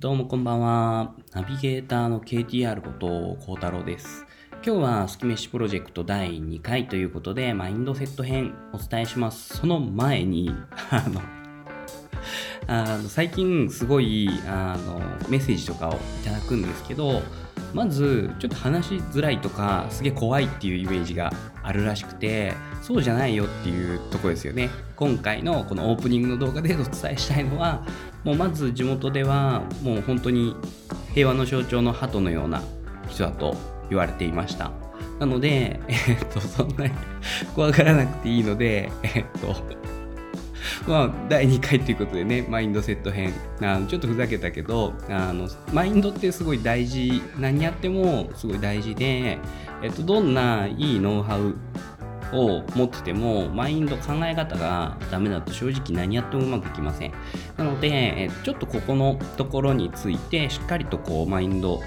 どうもこんばんは。ナビゲーターの KTR こと幸太郎です。今日は好き飯プロジェクト第2回ということで、マインドセット編お伝えします。その前に、あの、あの最近すごいあのメッセージとかをいただくんですけど、まずちょっと話しづらいとかすげえ怖いっていうイメージがあるらしくてそうじゃないよっていうとこですよね。今回のこのオープニングの動画でお伝えしたいのはもうまず地元ではもう本当に平和の象徴の鳩のような人だと言われていました。なので、えっと、そんなに怖がらなくていいので、えっと、まあ、第2回ということでね、マインドセット編。あのちょっとふざけたけどあの、マインドってすごい大事、何やってもすごい大事で、えっと、どんないいノウハウを持ってても、マインド、考え方がダメだと正直何やってもうまくいきません。なので、ちょっとここのところについて、しっかりとこう、マインド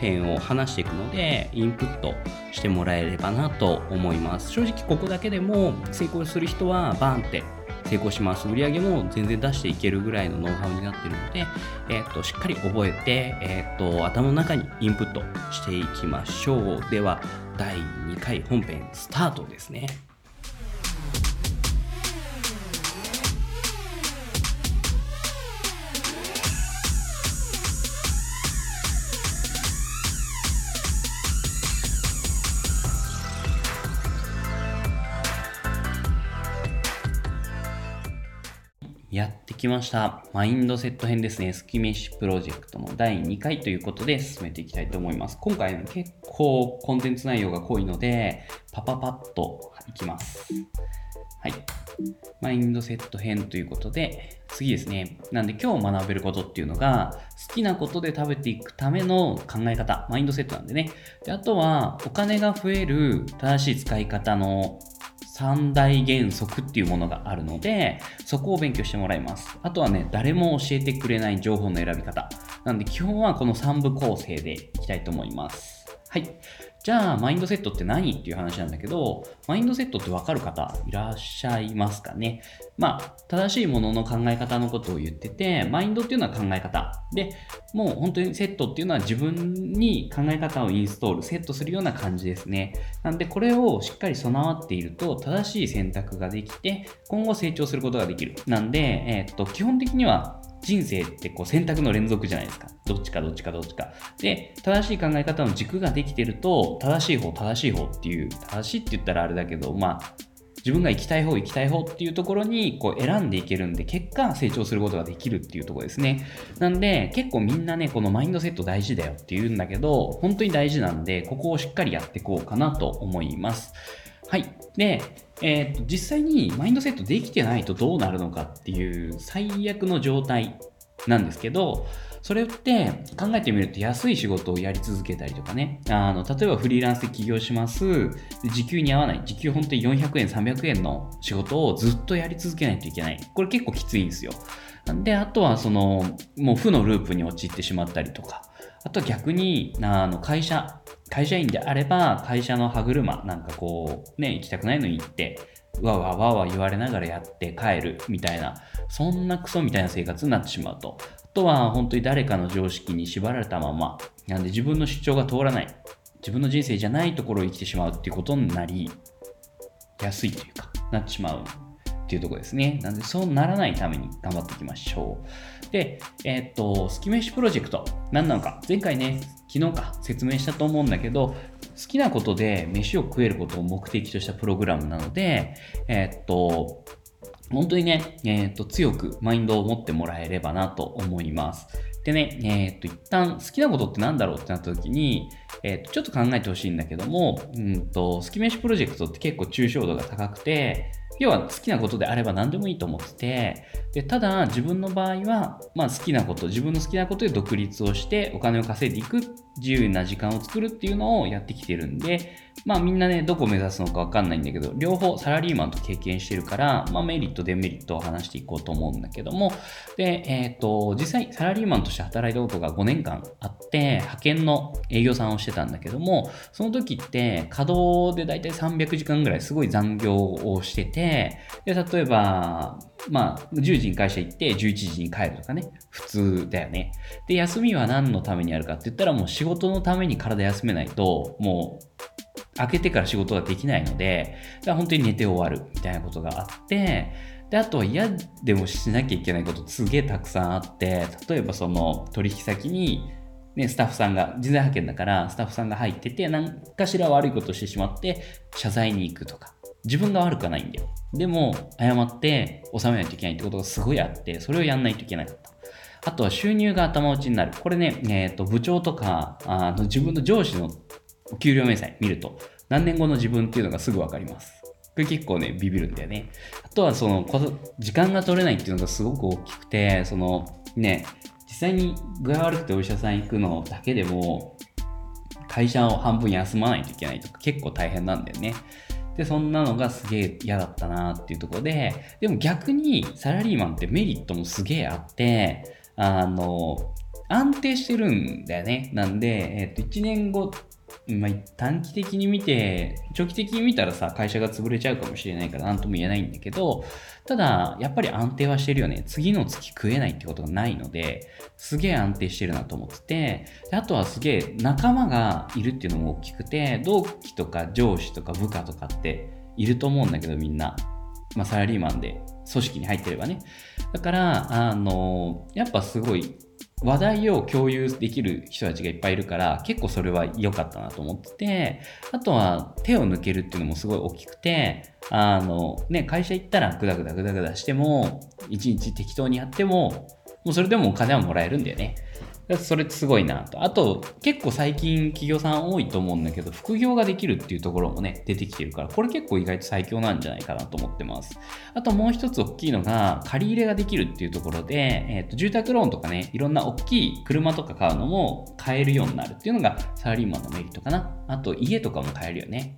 編を話していくので、インプットしてもらえればなと思います。正直ここだけでも成功する人はバーンって成功します。売り上げも全然出していけるぐらいのノウハウになってるので、えー、としっかり覚えて、えー、と頭の中にインプットしていきましょう。では、第2回本編スタートですね。やってきました。マインドセット編ですね。スキメシプロジェクトの第2回ということで進めていきたいと思います。今回結構コンテンツ内容が濃いので、パパパッといきます。はい。マインドセット編ということで、次ですね。なんで今日学べることっていうのが、好きなことで食べていくための考え方、マインドセットなんでね。であとは、お金が増える正しい使い方の三大原則っていうものがあるので、そこを勉強してもらいます。あとはね、誰も教えてくれない情報の選び方。なんで基本はこの3部構成でいきたいと思います。はい。じゃあ、マインドセットって何っていう話なんだけど、マインドセットってわかる方いらっしゃいますかね？まあ、正しいものの考え方のことを言ってて、マインドっていうのは考え方。で、もう本当にセットっていうのは自分に考え方をインストール、セットするような感じですね。なんで、これをしっかり備わっていると、正しい選択ができて、今後成長することができる。なんで、えーっと、基本的には人生ってこう選択の連続じゃないですか。どっちかどっちかどっちか。で、正しい考え方の軸ができてると、正しい方、正しい方っていう、正しいって言ったらあれだけど、まあ、自分が行きたい方、行きたい方っていうところにこう選んでいけるんで、結果成長することができるっていうところですね。なんで、結構みんなね、このマインドセット大事だよって言うんだけど、本当に大事なんで、ここをしっかりやっていこうかなと思います。はい。で、えーと実際にマインドセットできてないとどうなるのかっていう最悪の状態なんですけど、それって考えてみると安い仕事をやり続けたりとかね、あの例えばフリーランスで起業します、時給に合わない、時給本当に400円、300円の仕事をずっとやり続けないといけない。これ結構きついんですよ。で、あとはその、もう負のループに陥ってしまったりとか、あと逆に、あの会社、会社員であれば、会社の歯車、なんかこう、ね、行きたくないのに行って、わわわわ言われながらやって帰るみたいな、そんなクソみたいな生活になってしまうと。あとは本当に誰かの常識に縛られたまま、なんで自分の主張が通らない、自分の人生じゃないところを生きてしまうっていうことになりやすいというか、なってしまうっていうとこですね。なんでそうならないために頑張っていきましょう。で、えーっと、スキメシプロジェクト、何なのか、前回ね、昨日か説明したと思うんだけど、好きなことで飯を食えることを目的としたプログラムなので、えーっと、本当にね、えーっと、強くマインドを持ってもらえればなと思います。でね、えーっと、一旦好きなことって何だろうってなった時に、えっと、ちょっと考えてほしいんだけども、うんと、スキメシプロジェクトって結構抽象度が高くて、要は好きなことであれば何でもいいと思ってて、でただ自分の場合は、まあ、好きなこと、自分の好きなことで独立をしてお金を稼いでいく、自由な時間を作るっていうのをやってきてるんで、まあみんなね、どこを目指すのかわかんないんだけど、両方サラリーマンと経験してるから、まあメリット、デメリットを話していこうと思うんだけども、で、えっ、ー、と、実際サラリーマンとして働いたことが5年間あって、派遣の営業さんをしてたんだけども、その時って稼働でだいたい300時間ぐらいすごい残業をしてて、で、例えば、まあ、10時に会社行って11時に帰るとかね、普通だよね。で、休みは何のためにあるかって言ったらもう仕事のために体休めないと、もう、開けてから仕事ができないので、だから本当に寝て終わるみたいなことがあって、で、あとは嫌でもしなきゃいけないことすげえたくさんあって、例えばその取引先に、ね、スタッフさんが、人材派遣だから、スタッフさんが入ってて、何かしら悪いことをしてしまって、謝罪に行くとか。自分が悪くはないんだよ。でも、謝って収めないといけないってことがすごいあって、それをやんないといけなかった。あとは収入が頭打ちになる。これね、えっ、ー、と、部長とか、あの自分の上司のお給料明細見ると、何年後の自分っていうのがすぐわかります。これ結構ね、ビビるんだよね。あとはその、時間が取れないっていうのがすごく大きくて、その、ね、実際に具合悪くてお医者さん行くのだけでも、会社を半分休まないといけないとか結構大変なんだよね。で、そんなのがすげえ嫌だったなっていうところで、でも逆にサラリーマンってメリットもすげえあって、あの、安定してるんだよね。なんで、えっ、と、1年後まあ、短期的に見て、長期的に見たらさ、会社が潰れちゃうかもしれないから何とも言えないんだけど、ただ、やっぱり安定はしてるよね。次の月食えないってことがないので、すげえ安定してるなと思ってて、あとはすげえ仲間がいるっていうのも大きくて、同期とか上司とか部下とかっていると思うんだけど、みんな。まあ、サラリーマンで組織に入ってればね。だから、あの、やっぱすごい話題を共有できる人たちがいっぱいいるから結構それは良かったなと思っててあとは手を抜けるっていうのもすごい大きくてあのね会社行ったらグダグダグダグダしても一日適当にやってももうそれでもお金はもらえるんだよね。それすごいなと。あと、結構最近企業さん多いと思うんだけど、副業ができるっていうところもね、出てきてるから、これ結構意外と最強なんじゃないかなと思ってます。あともう一つ大きいのが、借り入れができるっていうところで、えっ、ー、と、住宅ローンとかね、いろんな大きい車とか買うのも買えるようになるっていうのがサラリーマンのメリットかな。あと、家とかも買えるよね。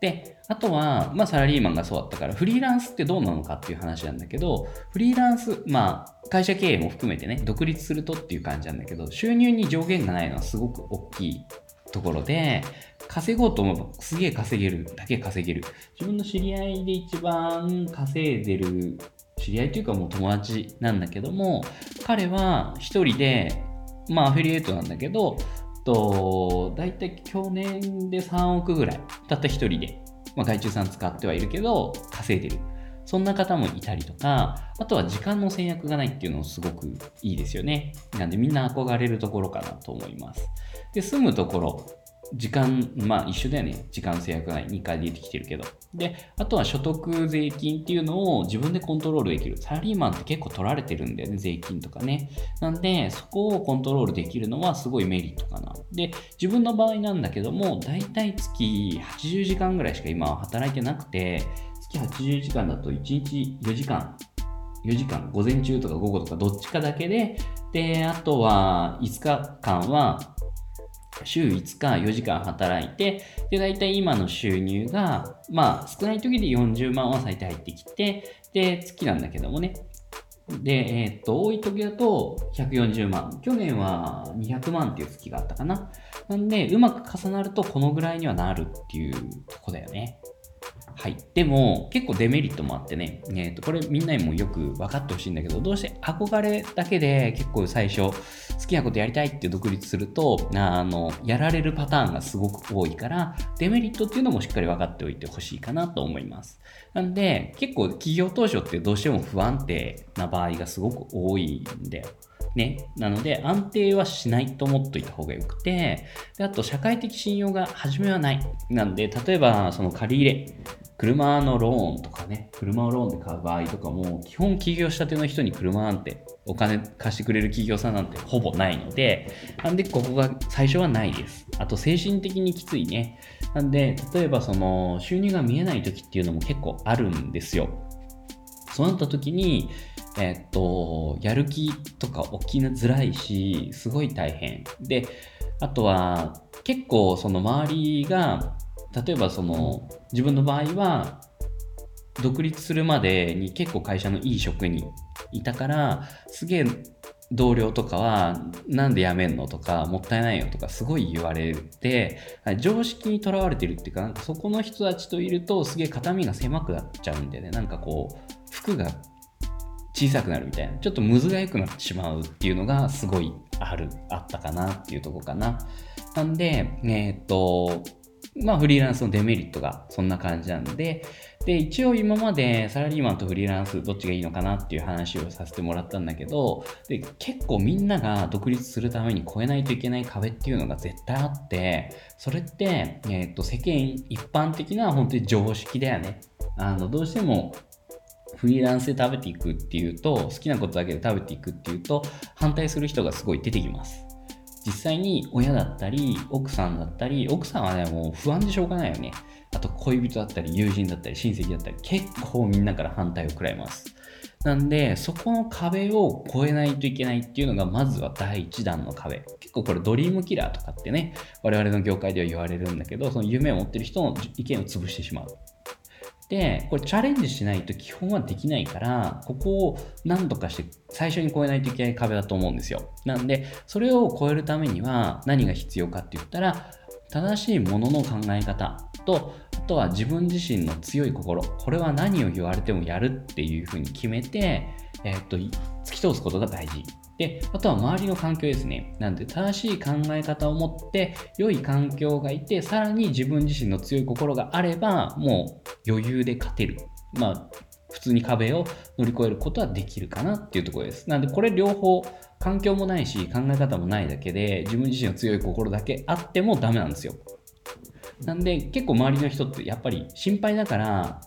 で、あとは、まあ、サラリーマンがそうだったから、フリーランスってどうなのかっていう話なんだけど、フリーランス、まあ、会社経営も含めてね、独立するとっていう感じなんだけど、収入に上限がないのはすごく大きいところで、稼ごうと思えばすげえ稼げるだけ稼げる。自分の知り合いで一番稼いでる、知り合いというかもう友達なんだけども、彼は一人で、まあアフィリエイトなんだけど、と、大体去年で3億ぐらい、たった1人で、まあ、外注さん使ってはいるけど、稼いでる。そんな方もいたりとか、あとは時間の制約がないっていうのもすごくいいですよね。なんでみんな憧れるところかなと思います。で、住むところ、時間、まあ一緒だよね。時間制約ない。2回出てきてるけど。で、あとは所得税金っていうのを自分でコントロールできる。サラリーマンって結構取られてるんだよね。税金とかね。なんで、そこをコントロールできるのはすごいメリットかな。で、自分の場合なんだけども、だいたい月80時間ぐらいしか今は働いてなくて、月80時間だと1日4時間4時間、午前中とか午後とかどっちかだけで、で、あとは5日間は週5日4時間働いて、で、大体今の収入が、まあ、少ない時で40万は最低入ってきて、で、月なんだけどもね。で、えー、っと、多い時だと140万。去年は200万っていう月があったかな。なんで、うまく重なるとこのぐらいにはなるっていうとこだよね。はい。でも、結構デメリットもあってね、えー、とこれみんなにもよく分かってほしいんだけど、どうして憧れだけで結構最初、好きなことやりたいって独立すると、あの、やられるパターンがすごく多いから、デメリットっていうのもしっかり分かっておいてほしいかなと思います。なんで、結構企業当初ってどうしても不安定な場合がすごく多いんだよ。ね。なので、安定はしないと思っといた方がよくて、であと、社会的信用が初めはない。なんで、例えば、その借り入れ、車のローンとかね、車をローンで買う場合とかも、基本起業したての人に車なんて、お金貸してくれる企業さんなんてほぼないので、なんでここが最初はないです。あと精神的にきついね。なんで、例えばその収入が見えない時っていうのも結構あるんですよ。そうなった時に、えっと、やる気とか起きづらいし、すごい大変。で、あとは、結構その周りが例えばその自分の場合は独立するまでに結構会社のいい職にいたからすげえ同僚とかは、なんで辞めんのとか、もったいないよとか、すごい言われて、常識にとらわれてるっていうか、なんかそこの人たちといると、すげえ肩身が狭くなっちゃうんでね、なんかこう、服が小さくなるみたいな、ちょっとむずがゆくなってしまうっていうのが、すごいある、あったかなっていうとこかな。なんで、えー、っと、まあフリーランスのデメリットがそんな感じなんで、で、一応今までサラリーマンとフリーランスどっちがいいのかなっていう話をさせてもらったんだけど、で結構みんなが独立するために越えないといけない壁っていうのが絶対あって、それって、えっ、ー、と、世間一般的な本当に常識だよね。あの、どうしてもフリーランスで食べていくっていうと、好きなことだけで食べていくっていうと、反対する人がすごい出てきます。実際に親だったり、奥さんだったり、奥さんはね、もう不安でしょうがないよね。あと恋人だったり、友人だったり、親戚だったり、結構みんなから反対を食らいます。なんで、そこの壁を越えないといけないっていうのが、まずは第一弾の壁。結構これドリームキラーとかってね、我々の業界では言われるんだけど、その夢を持ってる人の意見を潰してしまう。で、これチャレンジしないと基本はできないから、ここを何とかして最初に越えないといけない壁だと思うんですよ。なんで、それを越えるためには何が必要かって言ったら、正しいものの考え方と、あとは自分自身の強い心、これは何を言われてもやるっていうふうに決めて、えー、っと、突き通すことが大事。で、あとは周りの環境ですね。なんで、正しい考え方を持って、良い環境がいて、さらに自分自身の強い心があれば、もう余裕で勝てる。まあ、普通に壁を乗り越えることはできるかなっていうところです。なんで、これ両方、環境もないし、考え方もないだけで、自分自身の強い心だけあってもダメなんですよ。なんで、結構周りの人ってやっぱり心配だから、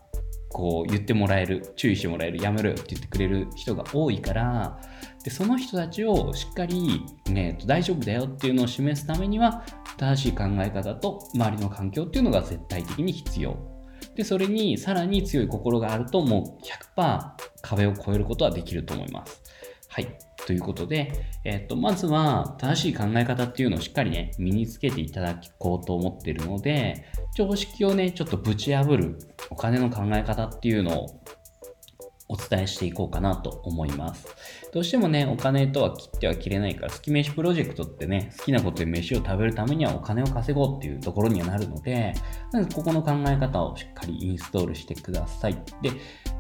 こう言ってもらえる、注意してもらえる、やめろよって言ってくれる人が多いから、でその人たちをしっかり、ね、大丈夫だよっていうのを示すためには、正しい考え方と周りの環境っていうのが絶対的に必要。で、それにさらに強い心があると、もう100%壁を越えることはできると思います。はい。ということで、えっと、まずは正しい考え方っていうのをしっかりね、身につけていただこうと思っているので、常識をね、ちょっとぶち破るお金の考え方っていうのをお伝えしていこうかなと思います。どうしてもね、お金とは切っては切れないから、好き飯プロジェクトってね、好きなことで飯を食べるためにはお金を稼ごうっていうところにはなるので、まずここの考え方をしっかりインストールしてください。で、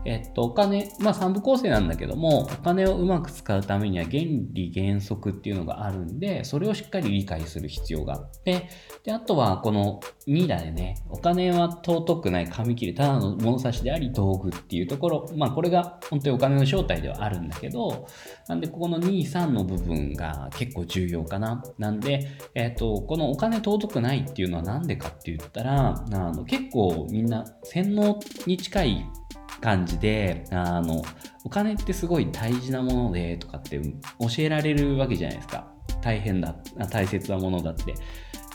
えっと、お金、まあ3部構成なんだけども、お金をうまく使うためには原理原則っていうのがあるんで、それをしっかり理解する必要があって、で、あとはこの2だでね、お金は尊くない紙切れ、ただの物差しであり道具っていうところ、まあこれが本当にお金の正体ではあるんだけど、なんでここの2、3の部分が結構重要かな。なんで、えっと、このお金尊くないっていうのはなんでかって言ったら、あの結構みんな洗脳に近い感じで、あの、お金ってすごい大事なものでとかって教えられるわけじゃないですか。大変だ、大切なものだって。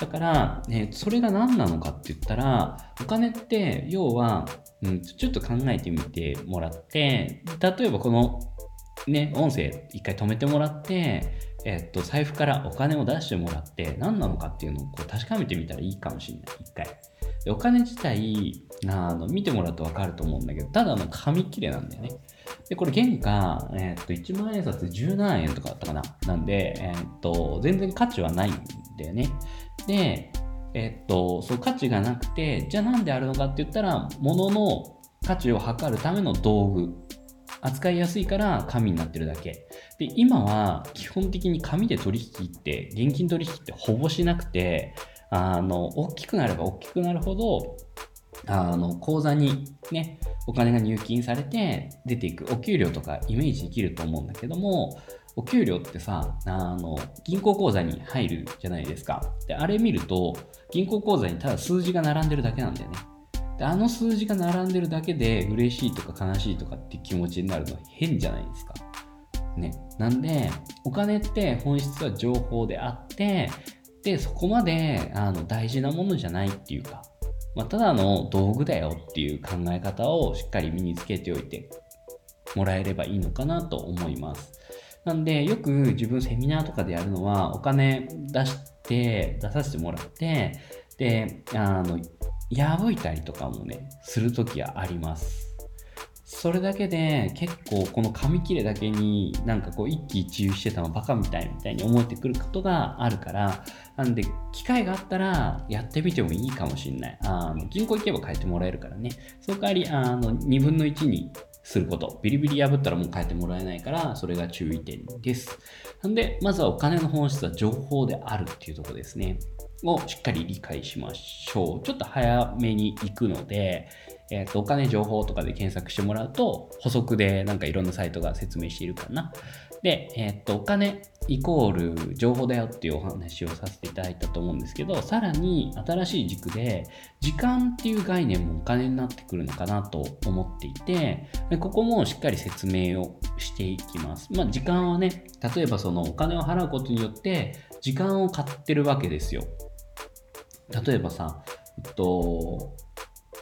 だから、ね、それが何なのかって言ったら、お金って要は、うん、ちょっと考えてみてもらって、例えばこのね、音声一回止めてもらって、えっと、財布からお金を出してもらって何なのかっていうのをこう確かめてみたらいいかもしれない、一回。でお金自体あの見てもらうと分かると思うんだけどただの紙切れなんだよねでこれ原価、えー、っと1万円札17円とかだったかな。なんで、えー、っと全然価値はないんだよね。でえー、っとそう価値がなくてじゃあなんであるのかって言ったら物の価値を測るための道具。扱いやすいから紙になってるだけ。で、今は基本的に紙で取引って、現金取引ってほぼしなくて、あの、大きくなれば大きくなるほど、あの、口座にね、お金が入金されて出ていく、お給料とかイメージできると思うんだけども、お給料ってさ、あの、銀行口座に入るじゃないですか。で、あれ見ると、銀行口座にただ数字が並んでるだけなんだよね。で、あの数字が並んでるだけで嬉しいとか悲しいとかって気持ちになるのは変じゃないですか。ね。なんで、お金って本質は情報であって、で、そこまであの大事なものじゃないっていうか、まあ、ただの道具だよっていう考え方をしっかり身につけておいてもらえればいいのかなと思います。なんで、よく自分セミナーとかでやるのは、お金出して、出させてもらって、で、あの、破いたりとかもね、するときはあります。それだけで結構この紙切れだけになんかこう一喜一憂してたのバカみたいみたいに思えてくることがあるからなんで機会があったらやってみてもいいかもしれないあの銀行行けば変えてもらえるからねその代わりあの2分の1にすること。ビリビリ破ったらもう変えてもらえないから、それが注意点です。なんで、まずはお金の本質は情報であるっていうとこですね。をしっかり理解しましょう。ちょっと早めに行くので、えっ、ー、と、お金情報とかで検索してもらうと、補足でなんかいろんなサイトが説明しているかな。で、えっ、ー、と、お金イコール情報だよっていうお話をさせていただいたと思うんですけど、さらに新しい軸で、時間っていう概念もお金になってくるのかなと思っていて、でここもしっかり説明をしていきます。まあ、時間はね、例えばそのお金を払うことによって、時間を買ってるわけですよ。例えばさ、えっと、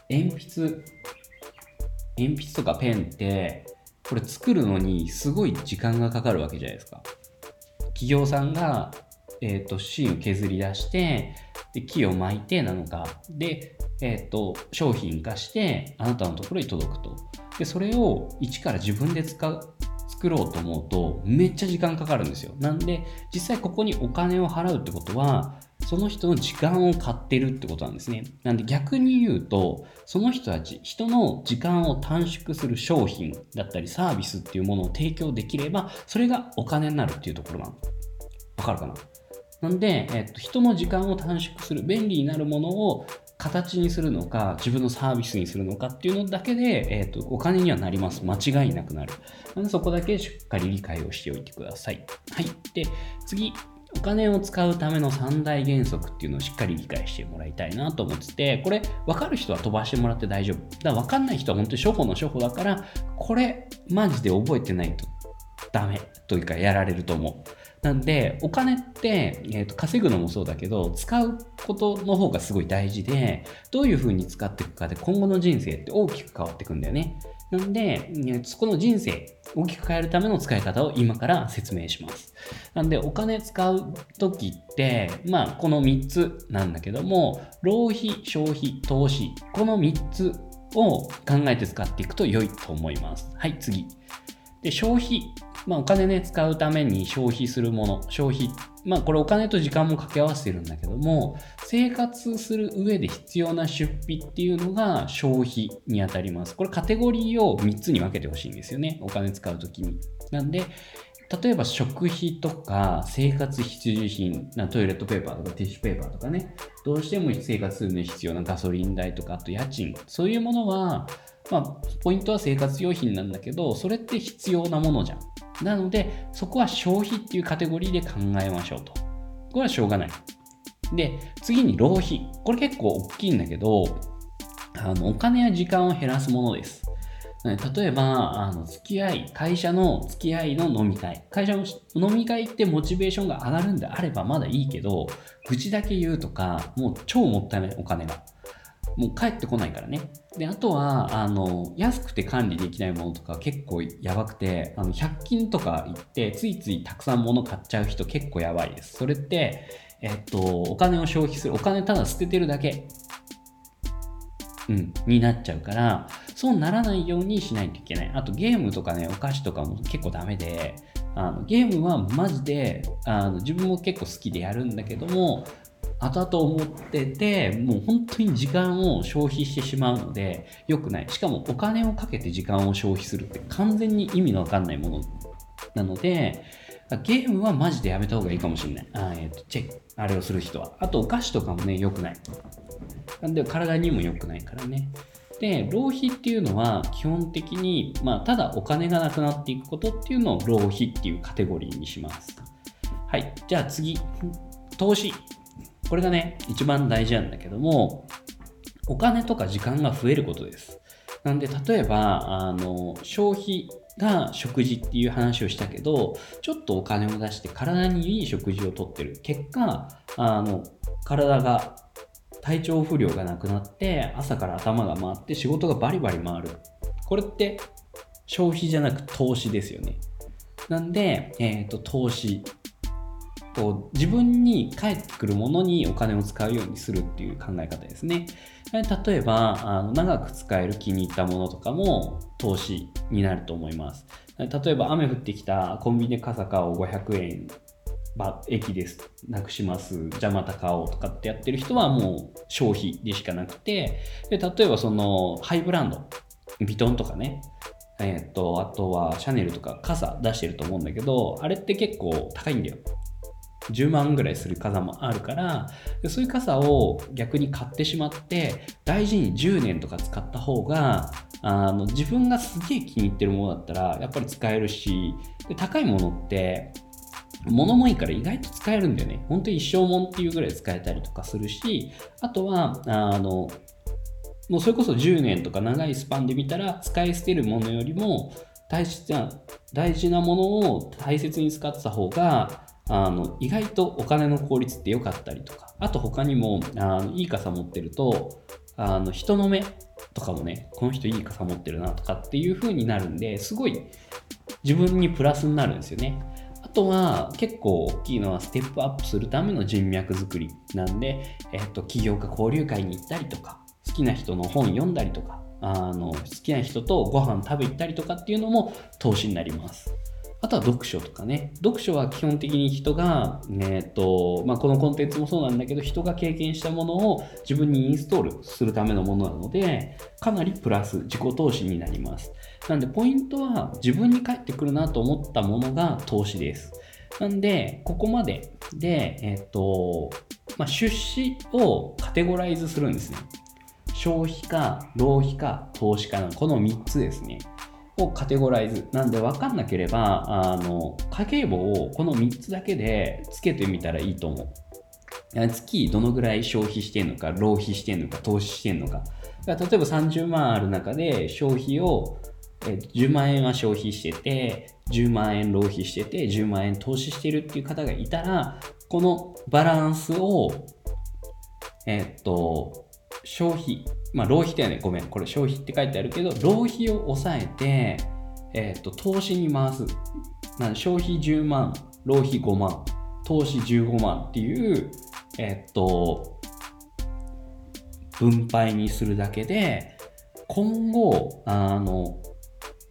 鉛筆、鉛筆とかペンって、これ作るのにすごい時間がかかるわけじゃないですか。企業さんが、え、ー、と、芯を削り出して、で木を巻いてなのか、で、えっ、ー、と、商品化して、あなたのところに届くと。で、それを一から自分で使う、作ろうと思うと、めっちゃ時間かかるんですよ。なんで、実際ここにお金を払うってことは、その人の時間を買ってるってことなんですね。なんで逆に言うと、その人たち、人の時間を短縮する商品だったりサービスっていうものを提供できれば、それがお金になるっていうところなの。わかるかな？なんで、えっと、人の時間を短縮する、便利になるものを形にするのか、自分のサービスにするのかっていうのだけで、えっと、お金にはなります。間違いなくなる。なので、そこだけしっかり理解をしておいてください。はい。で、次、お金を使うための三大原則っていうのをしっかり理解してもらいたいなと思ってて、これ分かる人は飛ばしてもらって大丈夫。だから分かんない人は本当に初歩の初歩だから、これマジで覚えてないとダメというかやられると思う。なんで、お金って、えーと、稼ぐのもそうだけど、使うことの方がすごい大事で、どういう風に使っていくかで今後の人生って大きく変わっていくんだよね。なんで、そこの人生、大きく変えるための使い方を今から説明します。なんで、お金使うときって、まあ、この3つなんだけども、浪費、消費、投資、この3つを考えて使っていくと良いと思います。はい、次。で、消費。まあ、お金ね、使うために消費するもの。消費。まあ、これお金と時間も掛け合わせてるんだけども、生活する上で必要な出費っていうのが消費にあたります。これカテゴリーを3つに分けてほしいんですよね。お金使うときに。なんで、例えば食費とか生活必需品なトイレットペーパーとかティッシュペーパーとかねどうしても生活するのに必要なガソリン代とかあと家賃そういうものはまあ、ポイントは生活用品なんだけど、それって必要なものじゃん。なので、そこは消費っていうカテゴリーで考えましょうと。これはしょうがない。で、次に浪費。これ結構大きいんだけど、あのお金や時間を減らすものです。例えば、あの付き合い、会社の付き合いの飲み会。会社の飲み会ってモチベーションが上がるんであればまだいいけど、愚痴だけ言うとか、もう超もったいないお金が。もう帰ってこないからね。で、あとは、あの、安くて管理できないものとか結構やばくて、あの、100均とか行って、ついついたくさん物買っちゃう人結構やばいです。それって、えっと、お金を消費する、お金ただ捨ててるだけ、うん、になっちゃうから、そうならないようにしないといけない。あとゲームとかね、お菓子とかも結構ダメで、あのゲームはマジであの自分も結構好きでやるんだけども後々思ってて、もう本当に時間を消費してしまうので、良くない。しかもお金をかけて時間を消費するって完全に意味のわかんないものなので、ゲームはマジでやめた方がいいかもしれない。あえっ、ー、と、チェック、あれをする人は。あと、お菓子とかもね、良くない。なんで、体にも良くないからね。で、浪費っていうのは基本的に、まあ、ただお金がなくなっていくことっていうのを浪費っていうカテゴリーにします。はい。じゃあ次、投資。これがね、一番大事なんだけども、お金とか時間が増えることです。なんで、例えば、あの、消費が食事っていう話をしたけど、ちょっとお金を出して体にいい食事をとってる。結果、あの、体が体調不良がなくなって朝から頭が回って仕事がバリバリ回るこれって消費じゃなく投資ですよねなんで、えっ、と、投資。こう自分に返ってくるものにお金を使うようにするっていう考え方ですね。例えばあの長く使える気に入ったものとかも投資になると思います。例えば雨降ってきたコンビニで傘買おう500円駅です。なくします。じゃまた買おうとかってやってる人はもう消費でしかなくて。で例えばそのハイブランドビトンとかね。えっ、とあとはシャネルとか傘出してると思うんだけどあれって結構高いんだよ。10万ぐらいする傘もあるからそういう傘を逆に買ってしまって大事に10年とか使った方があの自分がすげえ気に入ってるものだったらやっぱり使えるしで高いものって物もいいから意外と使えるんだよね。本当に一生もんっていうぐらい使えたりとかするし、あとは、あの、もうそれこそ10年とか長いスパンで見たら使い捨てるものよりも大事な大事なものを大切に使ってた方があの意外とお金の効率って良かったりとかあと他にもあのいい傘持ってるとあの人の目とかもねこの人いい傘持ってるなとかっていう風になるんですごい自分にプラスになるんですよね。あとは結構大きいのはステップアップするための人脈作りなんで、えっと、起業家交流会に行ったりとか好きな人の本読んだりとかあの好きな人とご飯食べ行ったりとかっていうのも投資になります。あとは読書とかね。読書は基本的に人が、えっ、と、まあ、このコンテンツもそうなんだけど、人が経験したものを自分にインストールするためのものなので、かなりプラス、自己投資になります。なんで、ポイントは自分に返ってくるなと思ったものが投資です。なんで、ここまでで、えっ、と、まあ、出資をカテゴライズするんですね。消費か、浪費か、投資かの、この3つですね。をカテゴライズ。なんで分かんなければ、あの、家計簿をこの3つだけでつけてみたらいいと思う。月どのぐらい消費してんのか、浪費してんのか、投資してんのか。例えば30万ある中で消費を10万円は消費してて、10万円浪費してて、10万円投資してるっていう方がいたら、このバランスを、えっと、消費、まあ、浪費だよね。ごめん。これ消費って書いてあるけど、浪費を抑えて、えっ、ー、と、投資に回す。な消費10万、浪費5万、投資15万っていう、えっ、ー、と、分配にするだけで、今後、あの、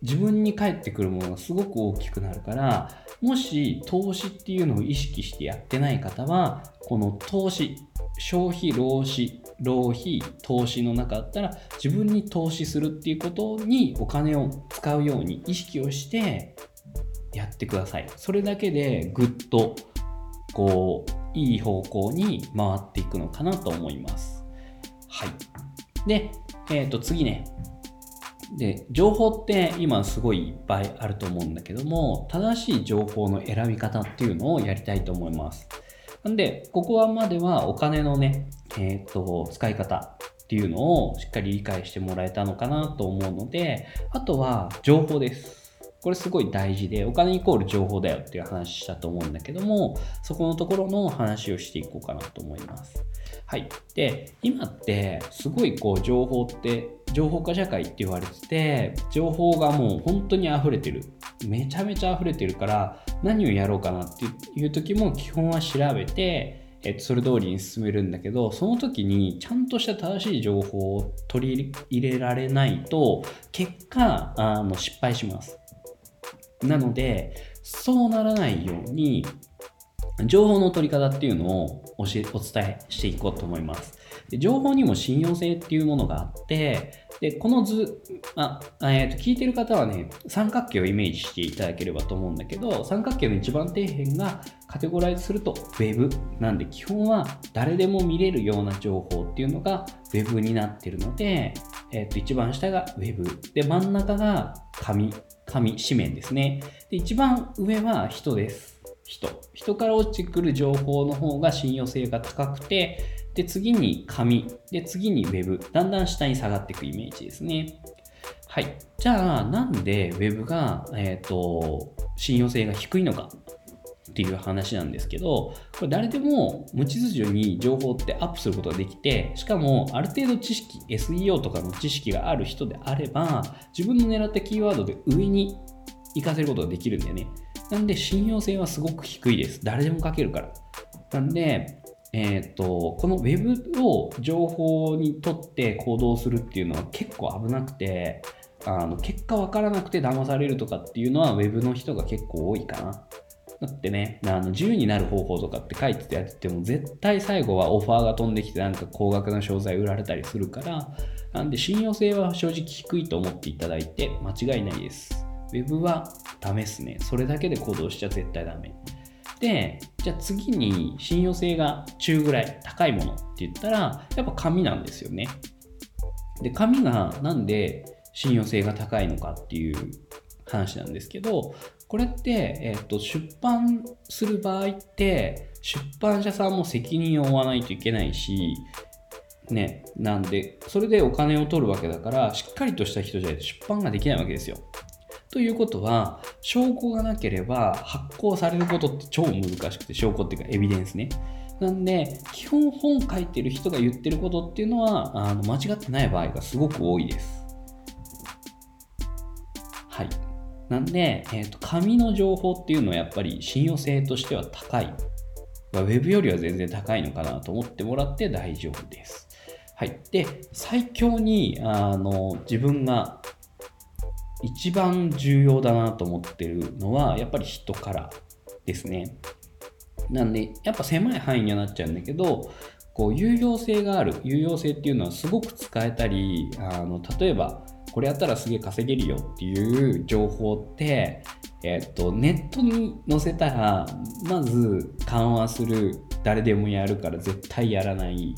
自分に返ってくるものがすごく大きくなるから、もし投資っていうのを意識してやってない方は、この投資、消費、労使、浪費、投資の中だったら自分に投資するっていうことにお金を使うように意識をしてやってください。それだけでぐっとこういい方向に回っていくのかなと思います。はい。で、えっ、ー、と次ね。で、情報って今すごいいっぱいあると思うんだけども、正しい情報の選び方っていうのをやりたいと思います。なんで、ここはまではお金のね、えっ、と、使い方っていうのをしっかり理解してもらえたのかなと思うので、あとは情報です。これすごい大事で、お金イコール情報だよっていう話したと思うんだけども、そこのところの話をしていこうかなと思います。はい。で、今ってすごいこう情報って情報化社会って言われてて、情報がもう本当に溢れてる。めちゃめちゃ溢れてるから、何をやろうかなっていう時も基本は調べて、えっと、それ通りに進めるんだけど、その時にちゃんとした正しい情報を取り入れられないと、結果、あの失敗します。なので、そうならないように、情報の取り方っていうのを教えお伝えしていこうと思います。で情報にも信用性っていうものがあって、でこの図、あえー、と聞いてる方はね、三角形をイメージしていただければと思うんだけど、三角形の一番底辺がカテゴライズすると Web なんで、基本は誰でも見れるような情報っていうのが Web になってるので、えー、と一番下が Web。で、真ん中が紙、紙、紙面ですね。で、一番上は人です。人。人から落ちてくる情報の方が信用性が高くて、で、次に紙。で、次に Web。だんだん下に下がっていくイメージですね。はい。じゃあ、なんで Web が、えっ、ー、と、信用性が低いのかっていう話なんですけど、これ誰でも無秩序に情報ってアップすることができて、しかもある程度知識、SEO とかの知識がある人であれば、自分の狙ったキーワードで上に行かせることができるんだよね。なんで信用性はすごく低いです。誰でも書けるから。なんで、えっ、ー、と、この Web を情報にとって行動するっていうのは結構危なくて、あの結果分からなくて騙されるとかっていうのは Web の人が結構多いかな。だってね、あの自由になる方法とかって書いててやってても絶対最後はオファーが飛んできてなんか高額な商材売られたりするから、なんで信用性は正直低いと思っていただいて間違いないです。Web はダメっすね。それだけで行動しちゃ絶対ダメ。で、じゃあ次に信用性が中ぐらい高いものって言ったら、やっぱ紙なんですよね。で、紙がなんで信用性が高いのかっていう話なんですけど、これって、えっ、ー、と、出版する場合って、出版社さんも責任を負わないといけないし、ね、なんで、それでお金を取るわけだから、しっかりとした人じゃないと出版ができないわけですよ。ということは、証拠がなければ発行されることって超難しくて、証拠っていうかエビデンスね。なんで、基本本書いてる人が言ってることっていうのは、あの間違ってない場合がすごく多いです。なんで、えーと、紙の情報っていうのはやっぱり信用性としては高い。ウェブよりは全然高いのかなと思ってもらって大丈夫です。はい。で、最強にあの自分が一番重要だなと思ってるのは、やっぱり人からですね。なんで、やっぱ狭い範囲にはなっちゃうんだけど、こう有用性がある。有用性っていうのはすごく使えたり、あの例えば、これやったらすげえ稼げるよっていう情報って、えっと、ネットに載せたら、まず緩和する、誰でもやるから絶対やらない。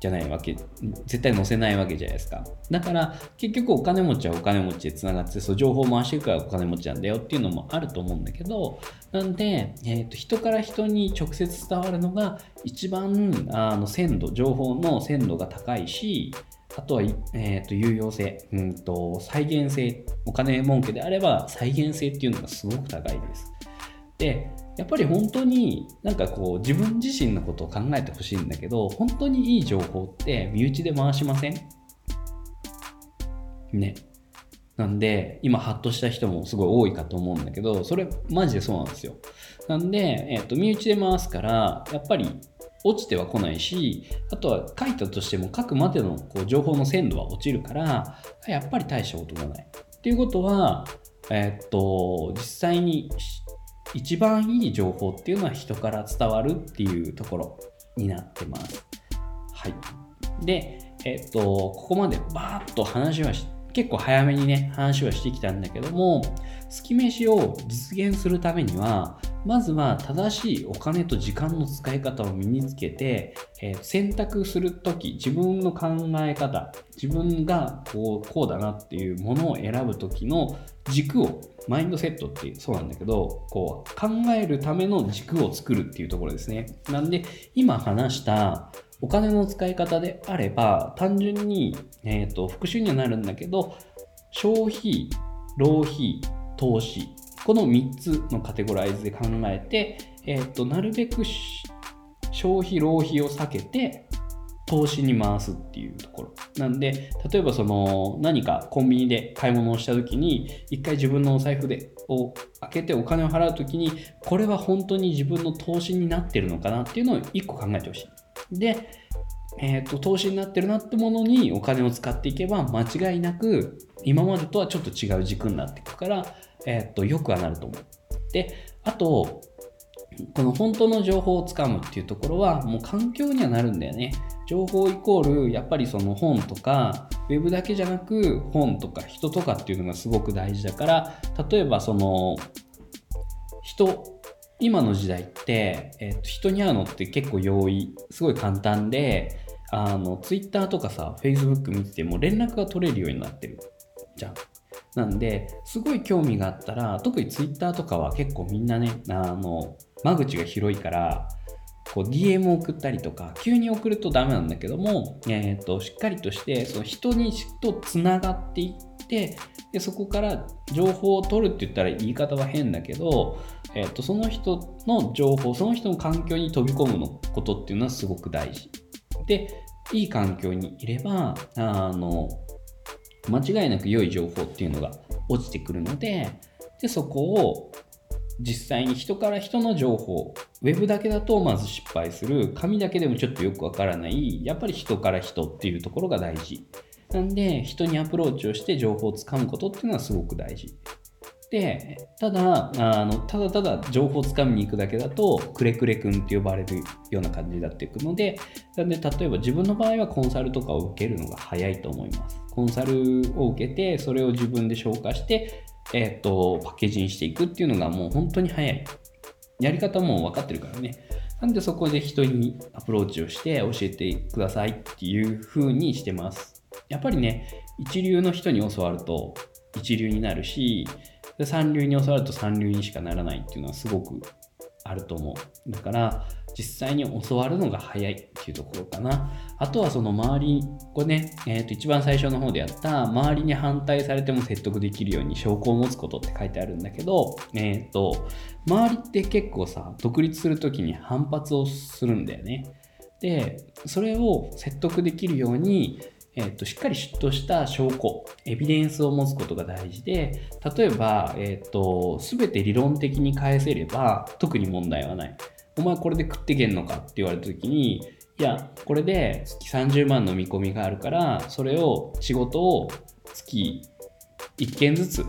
じゃないわけ、絶対載せないわけじゃないですか。だから、結局お金持ちはお金持ちでつながって、そう情報を回していくからお金持ちなんだよっていうのもあると思うんだけど、なんで、えーと、人から人に直接伝わるのが一番あの鮮度、情報の鮮度が高いし、あとは、えーと、有用性、うんと、再現性、お金儲けであれば再現性っていうのがすごく高いです。で、やっぱり本当になんかこう自分自身のことを考えてほしいんだけど、本当にいい情報って身内で回しません？ね。なんで、今ハッとした人もすごい多いかと思うんだけど、それマジでそうなんですよ。なんで、えっ、ー、と、身内で回すから、やっぱり落ちては来ないし、あとは書いたとしても書くまでのこう情報の鮮度は落ちるから、やっぱり大したことがない。っていうことは、えっ、と、実際に一番いい情報っていうのは人から伝わるっていうところになってます。はい。で、えっ、と、ここまでバーッと話はし結構早めにね、話はしてきたんだけども、月飯を実現するためには、まずは正しいお金と時間の使い方を身につけて、えー、選択するとき、自分の考え方、自分がこうこうだなっていうものを選ぶときの軸を、マインドセットってそうなんだけど、こう考えるための軸を作るっていうところですね。なんで、今話したお金の使い方であれば、単純に、えーと、復習にはなるんだけど、消費、浪費、投資、この3つのカテゴライズで考えて、えーと、なるべく消費、浪費を避けて、投資に回すっていうところ。なんで、例えばその何かコンビニで買い物をした時に、一回自分のお財布でを開けてお金を払う時に、これは本当に自分の投資になってるのかなっていうのを1個考えてほしい。で、えーと、投資になってるなってものにお金を使っていけば間違いなく今までとはちょっと違う軸になっていくから、えーと、よくはなると思う。であとこの本当の情報をつかむっていうところはもう環境にはなるんだよね。情報イコールやっぱりその本とかウェブだけじゃなく本とか人とかっていうのがすごく大事だから例えばその人今の時代って、えー、と人に会うのって結構容易すごい簡単であの Twitter とかさ Facebook 見てても連絡が取れるようになってるじゃん。なんですごい興味があったら特に Twitter とかは結構みんなねあの間口が広いからこう DM を送ったりとか急に送るとダメなんだけども、えーと、しっかりとしてその人にとつながっていってでそこから情報を取るって言ったら言い方は変だけどえーと、その人の情報その人の環境に飛び込むのことっていうのはすごく大事。でいい環境にいればあの間違いなく良い情報っていうのが落ちてくるのででそこを実際に人から人の情報、ウェブだけだとまず失敗する、紙だけでもちょっとよくわからない、やっぱり人から人っていうところが大事。なんで、人にアプローチをして情報をつかむことっていうのはすごく大事。で、ただ、あのただただ情報をつかみに行くだけだと、くれくれくんって呼ばれるような感じになっていくので、なんで、例えば自分の場合はコンサルとかを受けるのが早いと思います。コンサルを受けて、それを自分で消化して、えっ、ー、と、パッケージにしていくっていうのがもう本当に早い。やり方も分かってるからね。なんでそこで人にアプローチをして教えてくださいっていう風にしてます。やっぱりね、一流の人に教わると一流になるし、で三流に教わると三流にしかならないっていうのはすごくあると思う。だから、実際に教わるのが早いっていうところかな。あとはその周り、これね、え、ー、と一番最初の方でやった周りに反対されても説得できるように証拠を持つことって書いてあるんだけど、えっ、ー、と、周りって結構さ、独立するときに反発をするんだよね。で、それを説得できるように、えっと、しっかりとした証拠、エビデンスを持つことが大事で、例えば、えっと、すべて理論的に返せれば、特に問題はない。お前これで食ってけんのかって言われた時に、いや、これで月30万の見込みがあるから、それを仕事を月1件ずつ、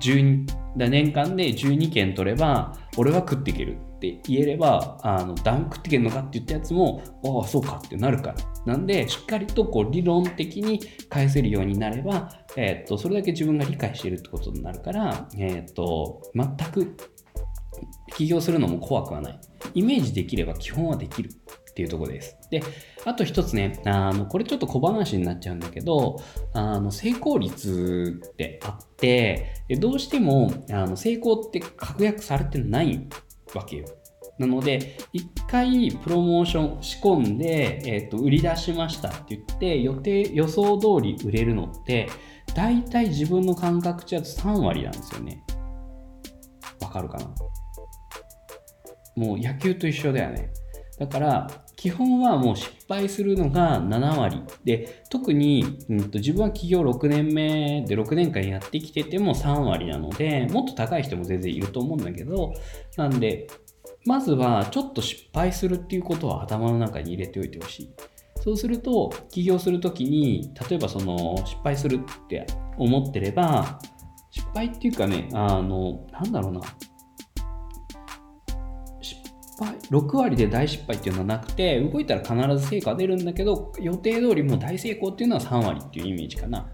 12年間で12件取れば、俺は食っていけるって言えれば、あの、ダン食ってけんのかって言ったやつも、ああ、そうかってなるから。なんで、しっかりとこう理論的に返せるようになれば、えっ、と、それだけ自分が理解しているってことになるから、えっ、と、全く起業するのも怖くはない。イメージできれば基本はできるっていうとこです。で、あと一つね、あの、これちょっと小話になっちゃうんだけど、あの、成功率ってあって、どうしても、あの、成功って確約されてないわけよ。なので、一回プロモーション仕込んで、えっ、ー、と、売り出しましたって言って、予定、予想通り売れるのって、大体自分の感覚値だと3割なんですよね。わかるかな？もう野球と一緒だよね。だから、基本はもう失敗するのが7割。で、特に、うんと、自分は起業6年目で6年間やってきてても3割なので、もっと高い人も全然いると思うんだけど、なんで、まずはちょっと失敗するっていうことは頭の中に入れておいてほしい。そうすると、起業するときに、例えばその失敗するって思ってれば、失敗っていうかね、あの、なんだろうな失、敗6割で大失敗っていうのはなくて動いたら必ず成果出るんだけど予定通りも大成功っていうのは3割っていうイメージかな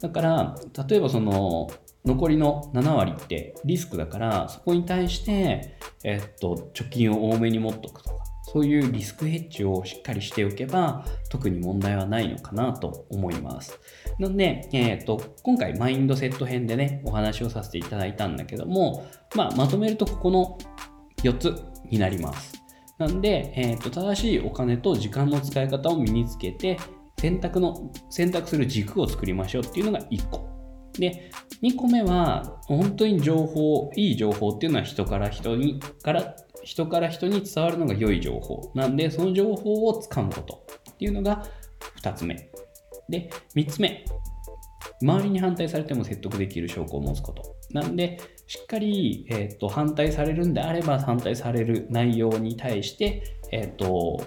だから例えばその残りの7割ってリスクだからそこに対して、えっと、貯金を多めに持っとくとかそういうリスクヘッジをしっかりしておけば特に問題はないのかなと思います。なので、えっ、と、今回マインドセット編でね、お話をさせていただいたんだけども、まあ、まとめるとここの4つになります。なんで、えーと、正しいお金と時間の使い方を身につけて、選択の、選択する軸を作りましょうっていうのが1個。で、2個目は、本当に情報、いい情報っていうのは人から人に、から人から人に伝わるのが良い情報。なんで、その情報をつかむことっていうのが2つ目。で、3つ目。周りに反対されても説得できる証拠を持つこと。なんで、しっかり、えーと、反対されるんであれば、反対される内容に対して、えーと、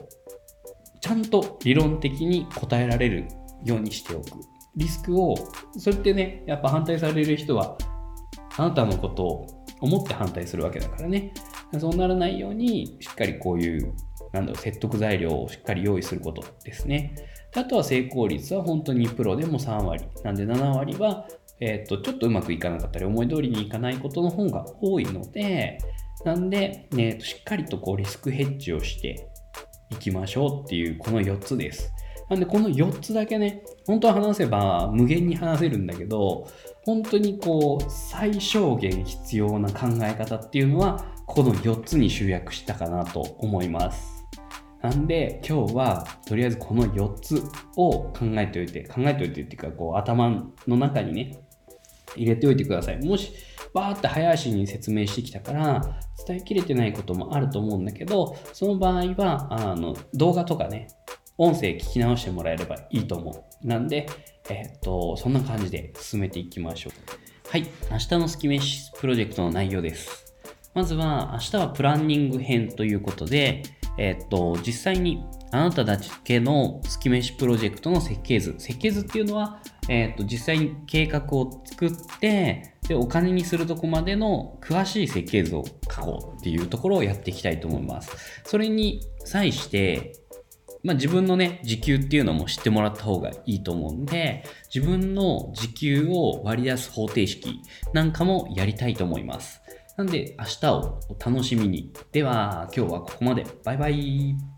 ちゃんと理論的に答えられるようにしておく。リスクを、それってね、やっぱ反対される人は、あなたのことを思って反対するわけだからね。そうならないように、しっかりこういう、なんだろう、説得材料をしっかり用意することですね。あとは成功率は本当にプロでも3割。なんで7割はえっ、と、ちょっとうまくいかなかったり、思い通りにいかないことの方が多いので、なんで、えーと、しっかりとこうリスクヘッジをしていきましょうっていう、この4つです。なんで、この4つだけね、本当は話せば無限に話せるんだけど、本当にこう、最小限必要な考え方っていうのは、この4つに集約したかなと思います。なんで今日はとりあえずこの4つを考えておいて、考えておいてっていうかこう頭の中にね、入れておいてください。もし、バーって早足に説明してきたから、伝えきれてないこともあると思うんだけど、その場合は、あの、動画とかね、音声聞き直してもらえればいいと思う。なんで、え、っと、そんな感じで進めていきましょう。はい、明日のスキメシプロジェクトの内容です。まずは明日はプランニング編ということで、えっと、実際にあなたたち系の月飯プロジェクトの設計図。設計図っていうのは、えっと、実際に計画を作って、で、お金にするとこまでの詳しい設計図を書こうっていうところをやっていきたいと思います。それに際して、まあ、自分のね、時給っていうのも知ってもらった方がいいと思うんで、自分の時給を割り出す方程式なんかもやりたいと思います。なんで、明日をお楽しみに。では、今日はここまで。バイバイ。